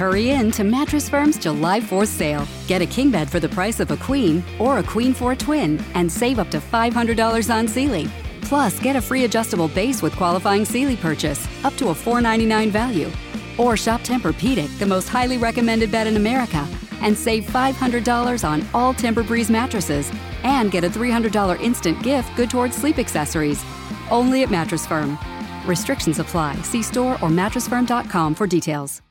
Hurry in to Mattress Firm's July 4th sale. Get a king bed for the price of a queen or a queen for a twin and save up to $500 on Sealy. Plus, get a free adjustable base with qualifying Sealy purchase, up to a 499 value. Or shop Tempur-Pedic, the most highly recommended bed in America, and save $500 on all Tempur-Breeze mattresses and get a $300 instant gift good towards sleep accessories. Only at Mattress Firm. Restrictions apply. See store or mattressfirm.com for details.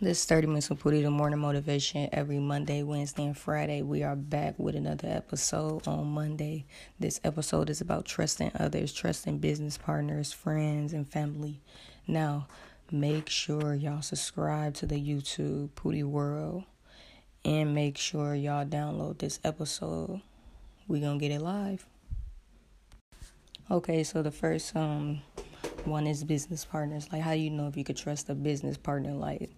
This 30 Minutes of Poody, the morning motivation. Every Monday, Wednesday, and Friday, we are back with another episode on Monday. This episode is about trusting others, trusting business partners, friends, and family. Now, make sure y'all subscribe to the YouTube Poody World and make sure y'all download this episode. we going to get it live. Okay, so the first um one is business partners. Like, how do you know if you could trust a business partner? Like,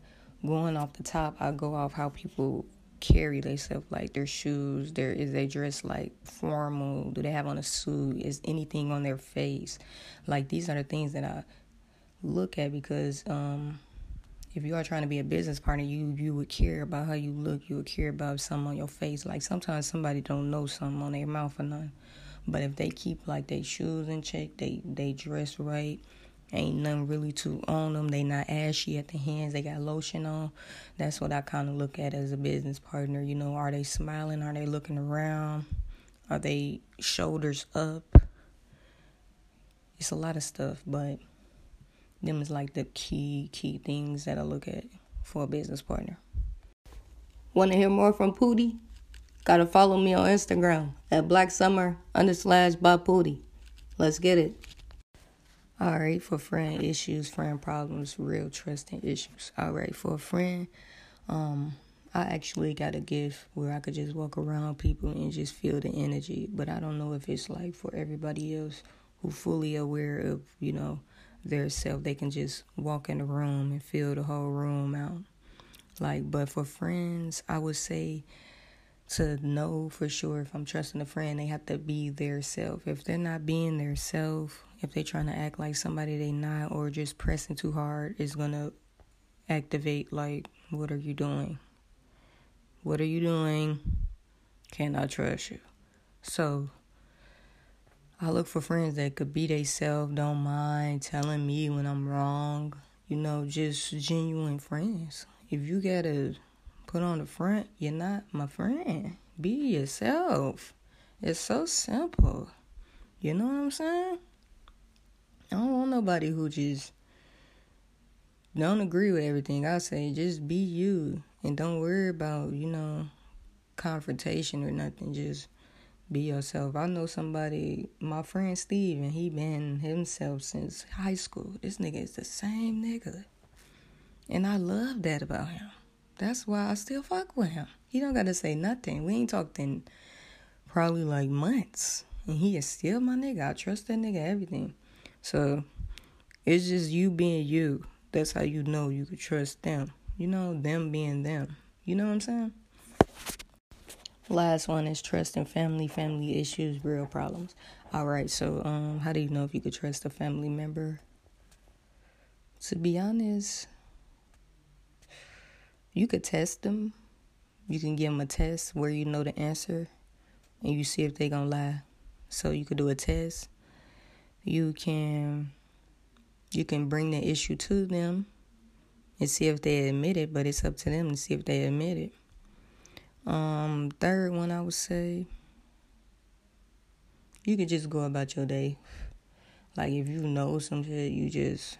going off the top, I go off how people carry themselves, like their shoes, their is they dress like formal, do they have on a suit, is anything on their face? Like these are the things that I look at because um if you are trying to be a business partner, you you would care about how you look, you would care about something on your face. Like sometimes somebody don't know something on their mouth or nothing. But if they keep like their shoes in check, they they dress right, Ain't nothing really to on them. They not ashy at the hands. They got lotion on. That's what I kind of look at as a business partner. You know, are they smiling? Are they looking around? Are they shoulders up? It's a lot of stuff, but them is like the key key things that I look at for a business partner. Want to hear more from Poody? Gotta follow me on Instagram at Black Summer under slash by Poody. Let's get it. All right, for friend issues, friend problems, real trusting issues. All right, for a friend, um, I actually got a gift where I could just walk around people and just feel the energy, but I don't know if it's like for everybody else who fully aware of, you know, their self. They can just walk in the room and feel the whole room out. Like, but for friends, I would say to know for sure if I'm trusting a friend, they have to be their self. If they're not being their self, if they're trying to act like somebody they not or just pressing too hard is gonna activate like what are you doing? What are you doing? Can i trust you? So i look for friends that could be they self don't mind telling me when i'm wrong you know just genuine friends. If you gotta put on the front you're not my friend. Be yourself. It's so simple. You know what i'm saying I don't want nobody who just don't agree with everything I say. Just be you and don't worry about, you know, confrontation or nothing. Just be yourself. I know somebody, my friend Steve, and he been himself since high school. This nigga is the same nigga. And I love that about him. That's why I still fuck with him. He don't gotta say nothing. We ain't talked in probably like months. And he is still my nigga. I trust that nigga everything. So it's just you being you. That's how you know you could trust them. You know, them being them. You know what I'm saying? Last one is trust and family, family issues, real problems. All right, so um, how do you know if you could trust a family member? To be honest, you could test them. You can give them a test where you know the answer, and you see if they gonna lie. So you could do a test you can you can bring the issue to them and see if they admit it, but it's up to them to see if they admit it. Um, third one I would say you could just go about your day. Like if you know some shit, you just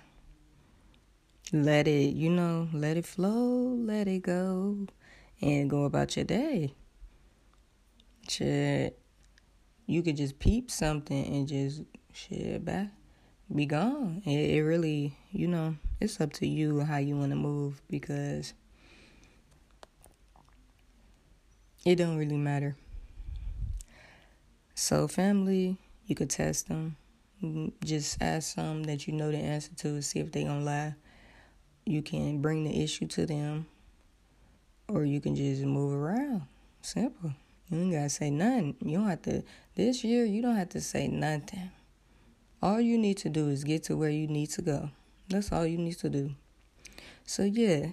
let it, you know, let it flow, let it go, and go about your day. Shit. You could just peep something and just shit back be gone it, it really you know it's up to you how you want to move because it don't really matter. So, family, you could test them. Just ask some that you know the answer to, see if they gonna lie. You can bring the issue to them, or you can just move around. Simple. You ain't gotta say nothing. You don't have to. This year, you don't have to say nothing. All you need to do is get to where you need to go. That's all you need to do. So yeah,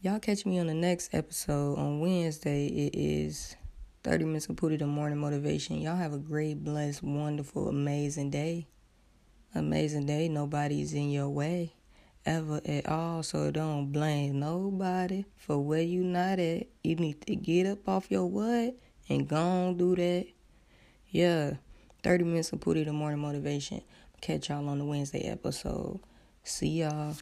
y'all catch me on the next episode on Wednesday. It is 30 minutes of Poody the morning motivation. Y'all have a great, blessed, wonderful, amazing day. Amazing day. Nobody's in your way ever at all. So don't blame nobody for where you not at. You need to get up off your what and go on do that. Yeah. 30 minutes of Poody the morning motivation. Catch y'all on the Wednesday episode. See y'all.